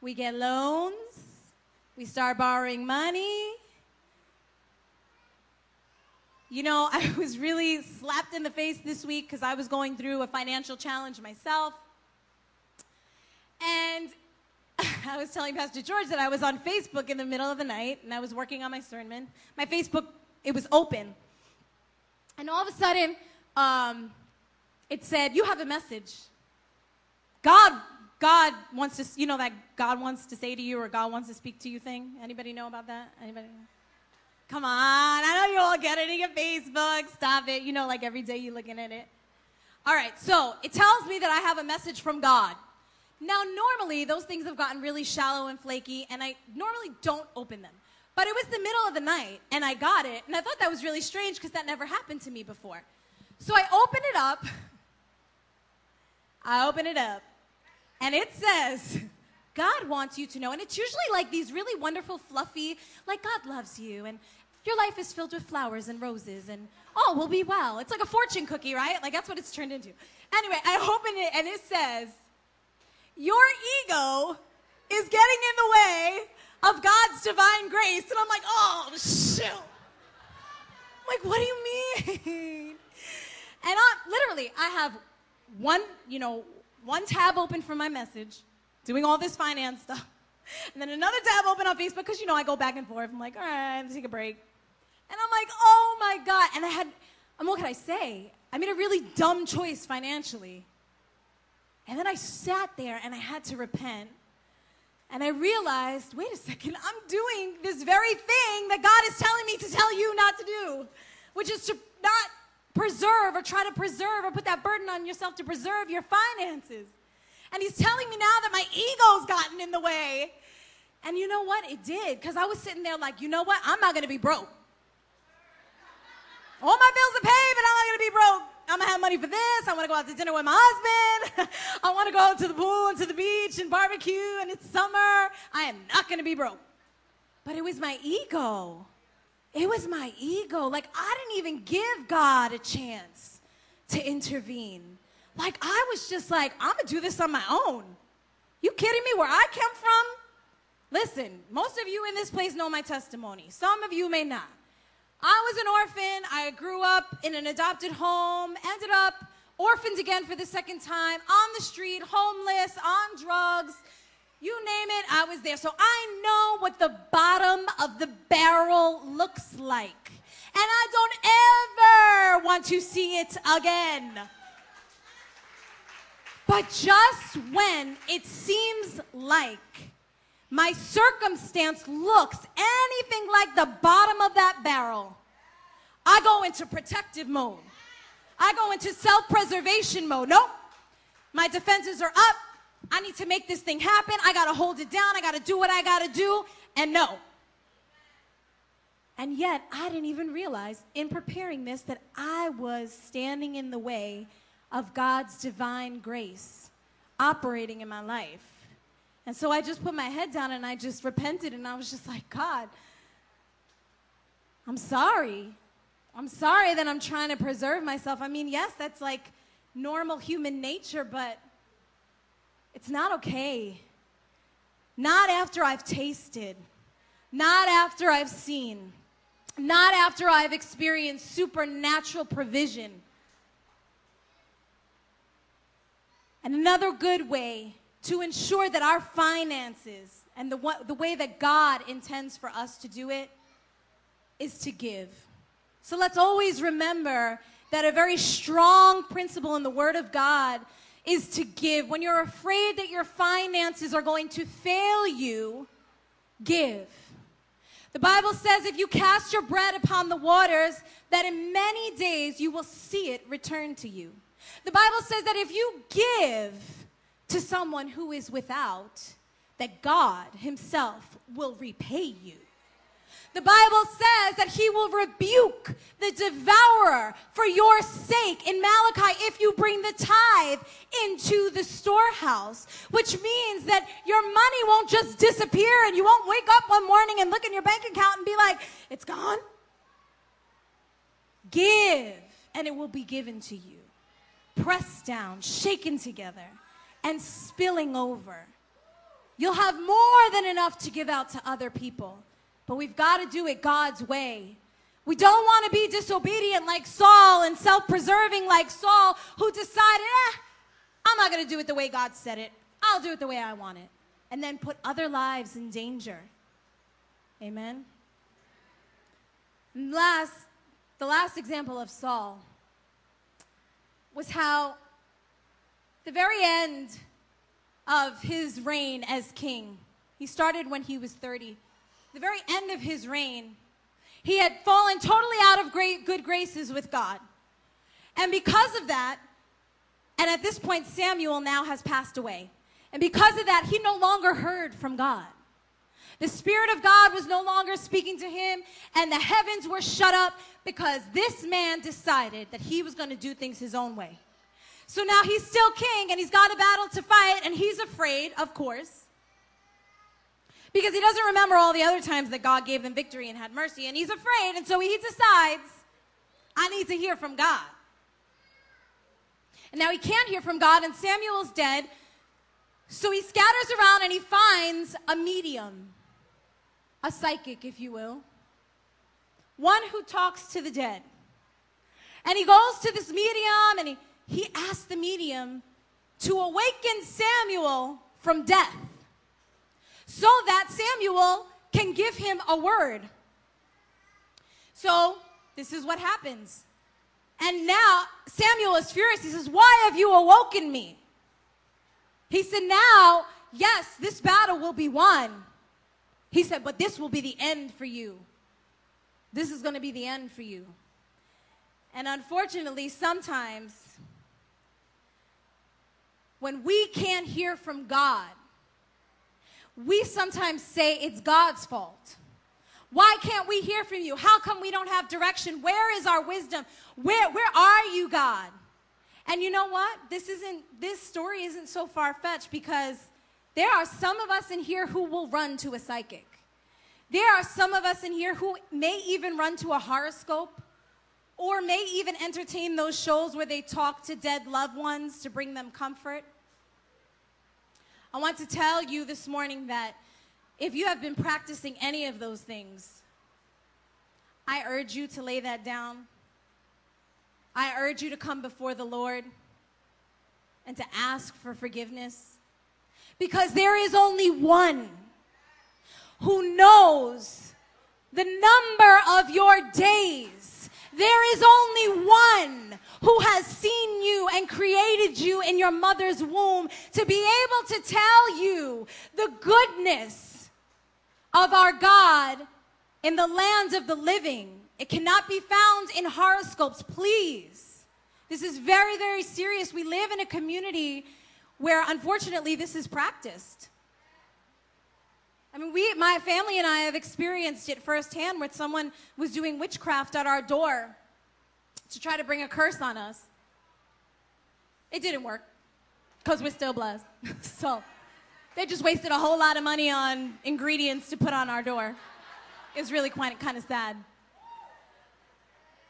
[SPEAKER 2] We get loans. We start borrowing money. You know, (laughs) I was really slapped in the face this week because I was going through a financial challenge myself. And (laughs) I was telling Pastor George that I was on Facebook in the middle of the night and I was working on my sermon. My Facebook, it was open. And all of a sudden, um, it said, You have a message. God, God wants to, you know, that God wants to say to you or God wants to speak to you thing? Anybody know about that? Anybody? Come on, I know you all get it in your Facebook. Stop it. You know, like every day you're looking at it. All right, so it tells me that I have a message from God. Now, normally, those things have gotten really shallow and flaky, and I normally don't open them. But it was the middle of the night, and I got it, and I thought that was really strange because that never happened to me before. So I open it up. I open it up, and it says, God wants you to know. And it's usually like these really wonderful, fluffy, like God loves you, and your life is filled with flowers and roses and all will be well. It's like a fortune cookie, right? Like that's what it's turned into. Anyway, I open it and it says, Your ego is getting in the way of God's divine grace. And I'm like, Oh, shoot. I'm like, what do you mean? And I, literally, I have one, you know, one tab open for my message, doing all this finance stuff. And then another tab open on Facebook because, you know, I go back and forth. I'm like, all right, let's take a break. And I'm like, oh my God. And I had, and what could I say? I made a really dumb choice financially. And then I sat there and I had to repent. And I realized, wait a second, I'm doing this very thing that God is telling me to tell you not to do, which is to not preserve or try to preserve or put that burden on yourself to preserve your finances. And He's telling me now that my ego's gotten in the way. And you know what? It did, because I was sitting there like, you know what? I'm not going to be broke. All my bills are paid, but I'm not gonna be broke. I'm gonna have money for this. I wanna go out to dinner with my husband. (laughs) I wanna go to the pool and to the beach and barbecue, and it's summer. I am not gonna be broke. But it was my ego. It was my ego. Like, I didn't even give God a chance to intervene. Like, I was just like, I'm gonna do this on my own. You kidding me? Where I come from? Listen, most of you in this place know my testimony. Some of you may not. I was an orphan. I grew up in an adopted home, ended up orphaned again for the second time, on the street, homeless, on drugs. You name it, I was there. So I know what the bottom of the barrel looks like. And I don't ever want to see it again. But just when it seems like my circumstance looks anything like the bottom of that barrel, I go into protective mode. I go into self preservation mode. Nope. My defenses are up. I need to make this thing happen. I got to hold it down. I got to do what I got to do. And no. And yet, I didn't even realize in preparing this that I was standing in the way of God's divine grace operating in my life. And so I just put my head down and I just repented and I was just like, God, I'm sorry. I'm sorry that I'm trying to preserve myself. I mean, yes, that's like normal human nature, but It's not okay. Not after I've tasted, not after I've seen, not after I've experienced supernatural provision. And another good way to ensure that our finances and the, the way that God intends for us to do it is to give. So let's always remember that a very strong principle in the Word of God is to give. When you're afraid that your finances are going to fail you, give. The Bible says if you cast your bread upon the waters, that in many days you will see it return to you. The Bible says that if you give to someone who is without, that God Himself will repay you. The Bible says that he will rebuke the devourer for your sake in Malachi if you bring the tithe into the storehouse, which means that your money won't just disappear and you won't wake up one morning and look in your bank account and be like, it's gone. Give, and it will be given to you. Pressed down, shaken together, and spilling over. You'll have more than enough to give out to other people but we've got to do it God's way. We don't want to be disobedient like Saul and self preserving like Saul, who decided, eh, I'm not going to do it the way God said it. I'll do it the way I want it. And then put other lives in danger. Amen. And last, the last example of Saul was how the very end of his reign as king, he started when he was 30 the very end of his reign, he had fallen totally out of great good graces with God. And because of that, and at this point, Samuel now has passed away. And because of that, he no longer heard from God. The Spirit of God was no longer speaking to him, and the heavens were shut up because this man decided that he was going to do things his own way. So now he's still king, and he's got a battle to fight, and he's afraid, of course. Because he doesn't remember all the other times that God gave them victory and had mercy, and he's afraid, and so he decides, I need to hear from God. And now he can't hear from God, and Samuel's dead, so he scatters around and he finds a medium, a psychic, if you will, one who talks to the dead. And he goes to this medium and he, he asked the medium to awaken Samuel from death so that Samuel can give him a word. So, this is what happens. And now Samuel is furious. He says, Why have you awoken me? He said, Now, yes, this battle will be won. He said, But this will be the end for you. This is going to be the end for you. And unfortunately, sometimes when we can't hear from God, we sometimes say it's God's fault. Why can't we hear from you? How come we don't have direction? Where is our wisdom? Where, where are you, God? And you know what? This isn't this story isn't so far-fetched because there are some of us in here who will run to a psychic. There are some of us in here who may even run to a horoscope or may even entertain those shows where they talk to dead loved ones to bring them comfort. I want to tell you this morning that if you have been practicing any of those things, I urge you to lay that down. I urge you to come before the Lord and to ask for forgiveness. Because there is only one who knows the number of your days. There is only one who has seen you and created you in your mother's womb to be able to tell you the goodness of our God in the lands of the living. It cannot be found in horoscopes, please. This is very, very serious. We live in a community where unfortunately this is practiced. I mean, we, my family and I have experienced it firsthand where someone was doing witchcraft at our door to try to bring a curse on us. It didn't work because we're still blessed. (laughs) so they just wasted a whole lot of money on ingredients to put on our door. It's really quite kind of sad.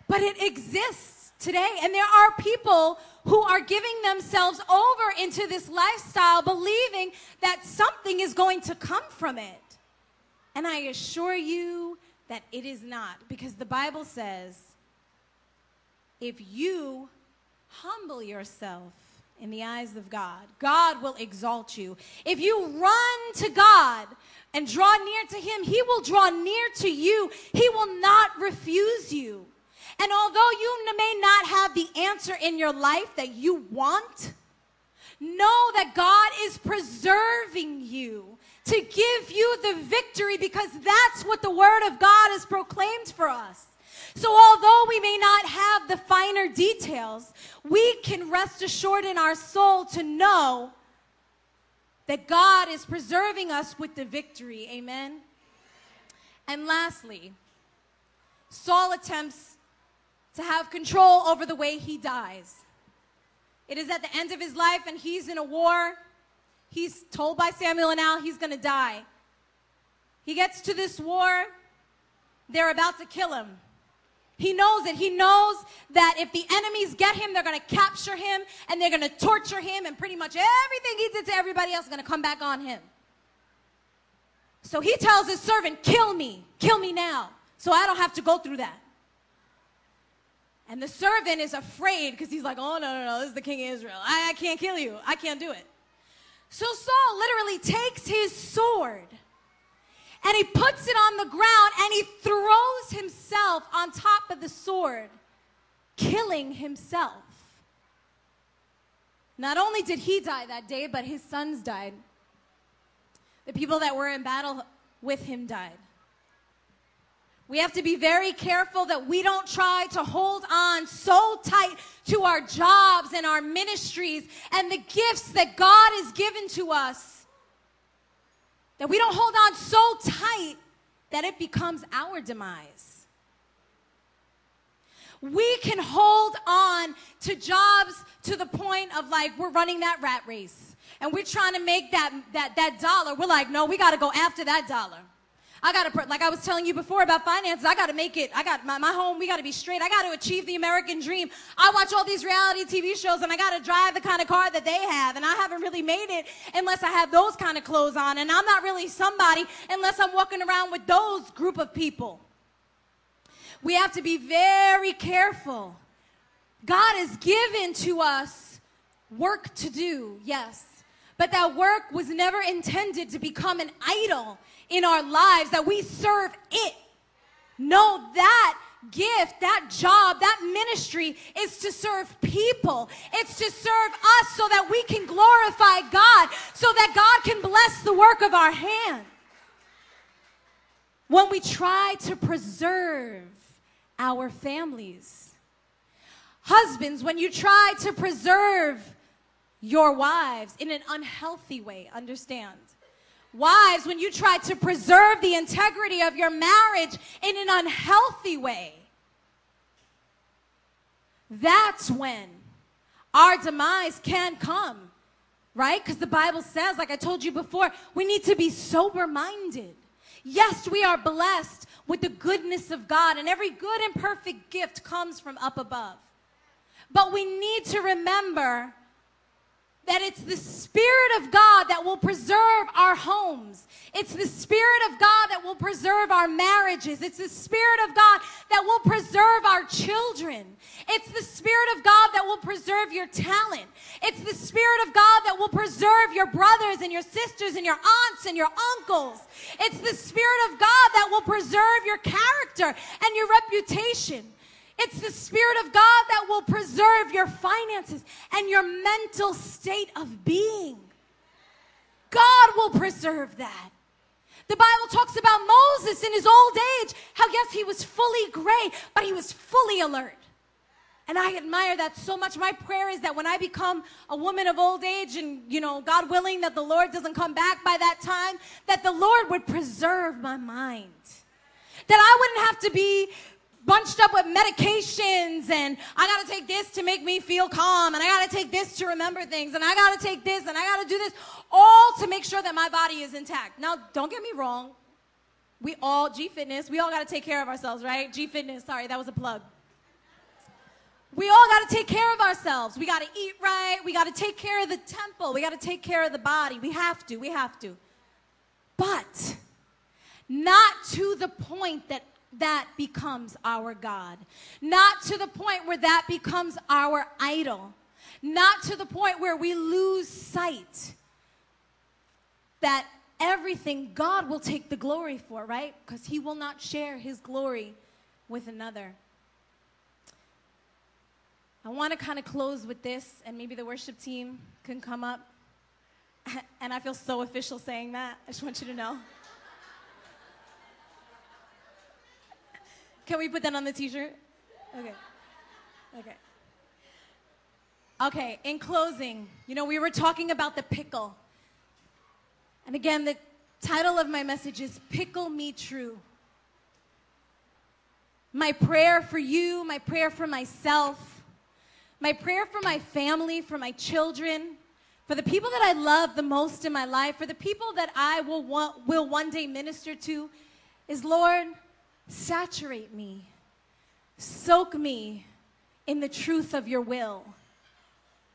[SPEAKER 2] But it exists. Today. And there are people who are giving themselves over into this lifestyle, believing that something is going to come from it. And I assure you that it is not, because the Bible says, if you humble yourself in the eyes of God, God will exalt you. If you run to God and draw near to Him, He will draw near to you. He will not refuse you. And although you may not have the answer in your life that you want, know that God is preserving you to give you the victory because that's what the Word of God has proclaimed for us. So, although we may not have the finer details, we can rest assured in our soul to know that God is preserving us with the victory. Amen. And lastly, Saul attempts to have control over the way he dies. It is at the end of his life, and he's in a war. He's told by Samuel and now he's going to die. He gets to this war, they're about to kill him. He knows it. He knows that if the enemies get him, they're going to capture him and they're going to torture him, and pretty much everything he did to everybody else is going to come back on him. So he tells his servant, Kill me, kill me now, so I don't have to go through that. And the servant is afraid because he's like, Oh, no, no, no, this is the king of Israel. I, I can't kill you. I can't do it. So Saul literally takes his sword and he puts it on the ground and he throws himself on top of the sword, killing himself. Not only did he die that day, but his sons died. The people that were in battle with him died. We have to be very careful that we don't try to hold on so tight to our jobs and our ministries and the gifts that God has given to us that we don't hold on so tight that it becomes our demise. We can hold on to jobs to the point of like we're running that rat race and we're trying to make that, that, that dollar. We're like, no, we got to go after that dollar. I got to, like I was telling you before about finances, I got to make it. I got my, my home, we got to be straight. I got to achieve the American dream. I watch all these reality TV shows and I got to drive the kind of car that they have. And I haven't really made it unless I have those kind of clothes on. And I'm not really somebody unless I'm walking around with those group of people. We have to be very careful. God has given to us work to do, yes. But that work was never intended to become an idol in our lives, that we serve it. No, that gift, that job, that ministry is to serve people. It's to serve us so that we can glorify God, so that God can bless the work of our hand. When we try to preserve our families, husbands, when you try to preserve your wives in an unhealthy way, understand Wives, when you try to preserve the integrity of your marriage in an unhealthy way, that's when our demise can come, right? Because the Bible says, like I told you before, we need to be sober minded. Yes, we are blessed with the goodness of God, and every good and perfect gift comes from up above. But we need to remember that it's the Spirit of God that will preserve our homes. It's the Spirit of God that will preserve our marriages. It's the Spirit of God that will preserve our children. It's the Spirit of God that will preserve your talent. It's the Spirit of God that will preserve your brothers and your sisters and your aunts and your uncles. It's the Spirit of God that will preserve your character and your reputation. It's the Spirit of God that will preserve your finances and your mental state of being. God will preserve that. The Bible talks about Moses in his old age, how yes, he was fully gray, but he was fully alert. And I admire that so much. My prayer is that when I become a woman of old age and, you know, God willing that the Lord doesn't come back by that time, that the Lord would preserve my mind. That I wouldn't have to be bunched up with medications and I got to take this to make me feel calm and I got to take this to remember things and I got to take this and I got to do this all to make sure that my body is intact. Now, don't get me wrong. We all, G Fitness, we all got to take care of ourselves, right? G Fitness, sorry, that was a plug. we all got to take care of ourselves. We got to eat right. We got to take care of the temple. We got to take care of the body. We have to. We have to. But not to the point that that becomes our God. Not to the point where that becomes our idol. Not to the point where we lose sight that everything God will take the glory for, right? Because He will not share His glory with another. I want to kind of close with this, and maybe the worship team can come up. (laughs) And I feel so official saying that. I just want you to know. Can we put that on the t shirt? Okay. Okay. Okay, in closing, you know, we were talking about the pickle. And again, the title of my message is Pickle Me True. My prayer for you, my prayer for myself, my prayer for my family, for my children, for the people that I love the most in my life, for the people that I will, want, will one day minister to, is Lord, saturate me, soak me in the truth of your will.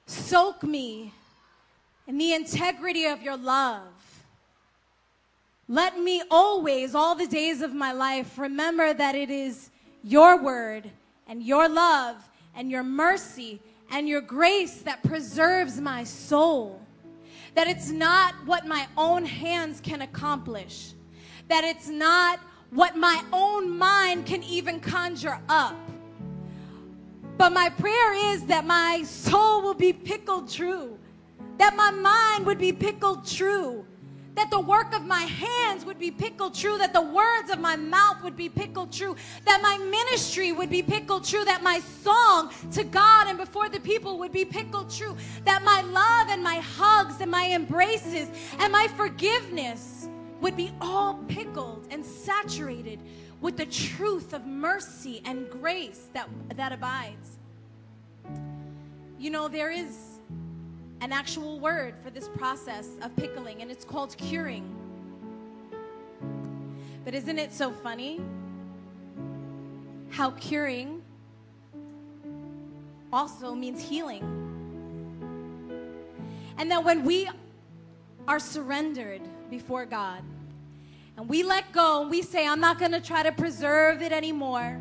[SPEAKER 2] Soak me in the integrity of your love. Let me always, all the days of my life, remember that it is your word and your love and your mercy and your grace that preserves my soul. That it's not what my own hands can accomplish. That it's not what my own mind can even conjure up. But my prayer is that my soul will be pickled true, that my mind would be pickled true, that the work of my hands would be pickled true, that the words of my mouth would be pickled true, that my ministry would be pickled true, that my song to God and before the people would be pickled true, that my love and my hugs and my embraces and my forgiveness would be all pickled and saturated with the truth of mercy and grace that, that abides. You know, there is an actual word for this process of pickling, and it's called curing. But isn't it so funny how curing also means healing? And that when we are surrendered before God, and we let go and we say, I'm not going to try to preserve it anymore.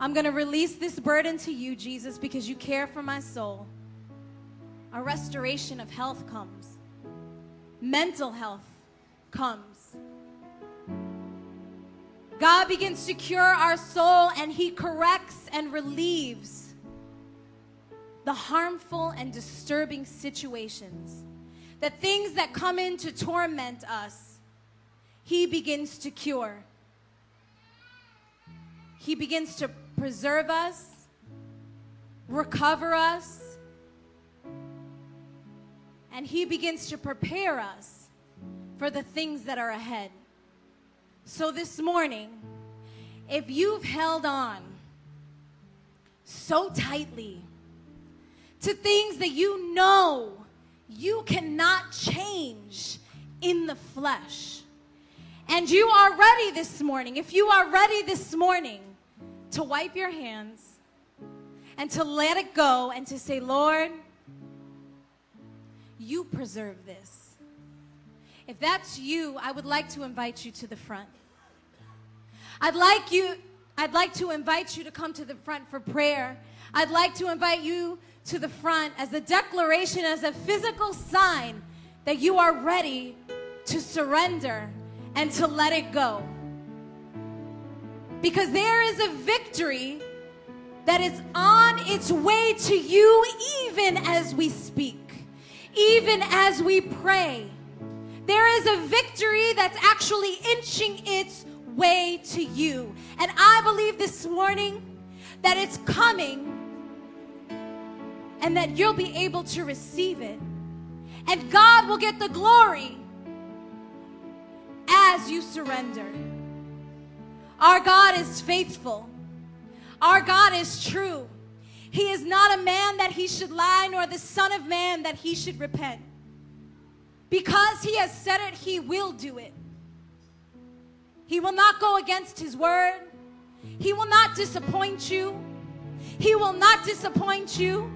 [SPEAKER 2] I'm going to release this burden to you, Jesus, because you care for my soul. A restoration of health comes, mental health comes. God begins to cure our soul and He corrects and relieves the harmful and disturbing situations. The things that come in to torment us he begins to cure. He begins to preserve us, recover us, and He begins to prepare us for the things that are ahead. So this morning, if you've held on so tightly to things that you know you cannot change in the flesh, and you are ready this morning, if you are ready this morning to wipe your hands and to let it go and to say, Lord, you preserve this. If that's you, I would like to invite you to the front. I'd like you I'd like to invite you to come to the front for prayer. I'd like to invite you to the front as a declaration, as a physical sign that you are ready to surrender and to let it go. Because there is a victory that is on its way to you even as we speak, even as we pray. There is a victory that's actually inching its way to you. And I believe this morning that it's coming and that you'll be able to receive it. And God will get the glory as you surrender. Our God is faithful. Our God is true. He is not a man that he should lie, nor the Son of Man that he should repent. Because he has said it, he will do it. He will not go against his word. He will not disappoint you. He will not disappoint you.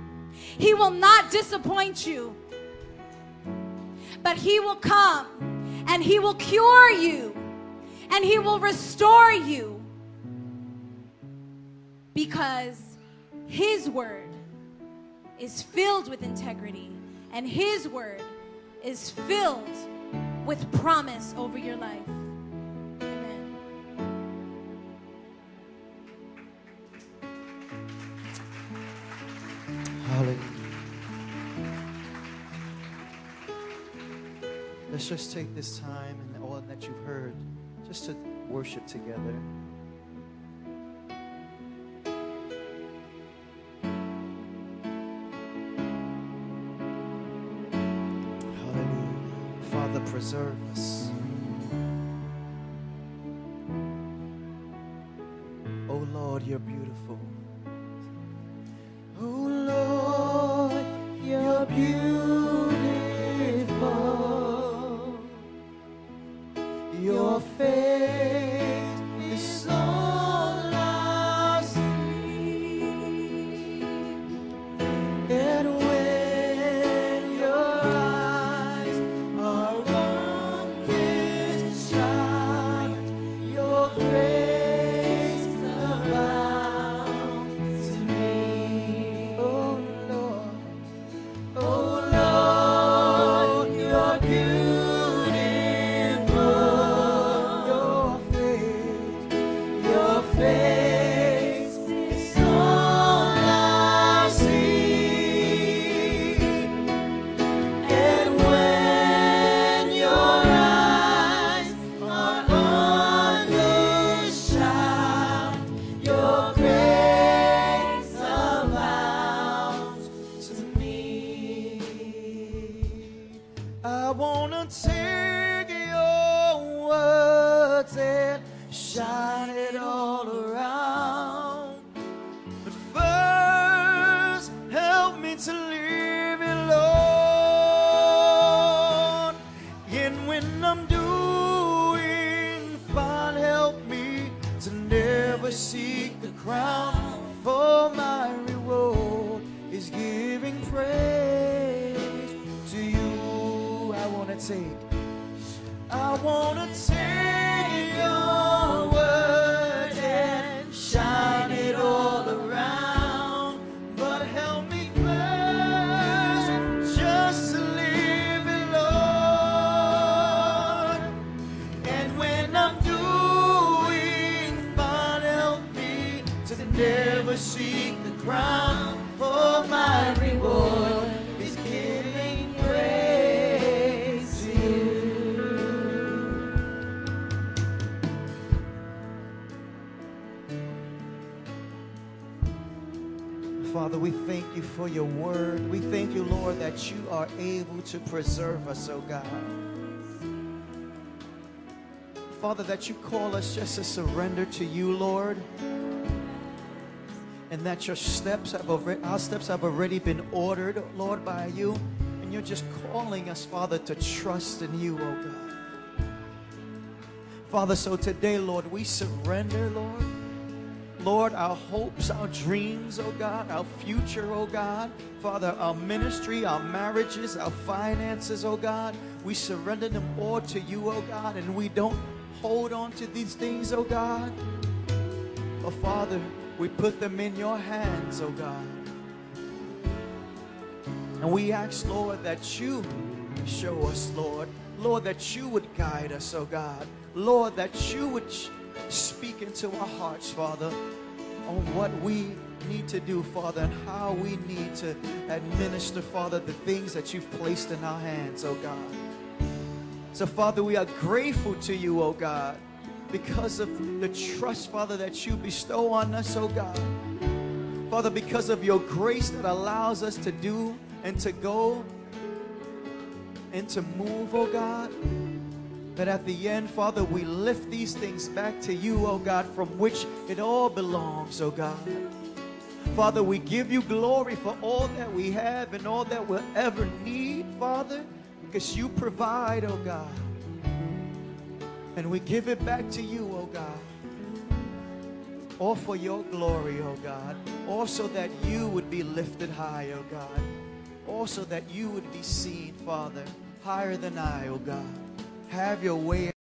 [SPEAKER 2] He will not disappoint you. But He will come and He will cure you. And He will restore you. Because His word is filled with integrity. And His word is filled with promise over your life.
[SPEAKER 3] Let's just take this time and all that you've heard just to worship together. Hallelujah. Father, preserve us. Oh Lord, you're beautiful. That you are able to preserve us, oh God. Father, that you call us just to surrender to you, Lord. And that your steps have already, our steps have already been ordered, Lord, by you. And you're just calling us, Father, to trust in you, oh God. Father, so today, Lord, we surrender, Lord. Lord, our hopes, our dreams, oh God, our future, oh God. Father, our ministry, our marriages, our finances, oh God. We surrender them all to you, oh God, and we don't hold on to these things, oh God. But Father, we put them in your hands, oh God. And we ask, Lord, that you show us, Lord. Lord, that you would guide us, oh God. Lord, that you would speak into our hearts, Father, on what we need to do, Father, and how we need to administer, Father, the things that you've placed in our hands, oh God. So, Father, we are grateful to you, oh God, because of the trust, Father, that you bestow on us, oh God. Father, because of your grace that allows us to do and to go and to move, oh God. That at the end, Father, we lift these things back to you, oh God, from which it all belongs, oh God. Father, we give you glory for all that we have and all that we'll ever need, Father, because you provide, oh God. And we give it back to you, oh God. all for your glory, oh God. Also that you would be lifted high, oh God. Also that you would be seen, Father, higher than I, oh God. Have your way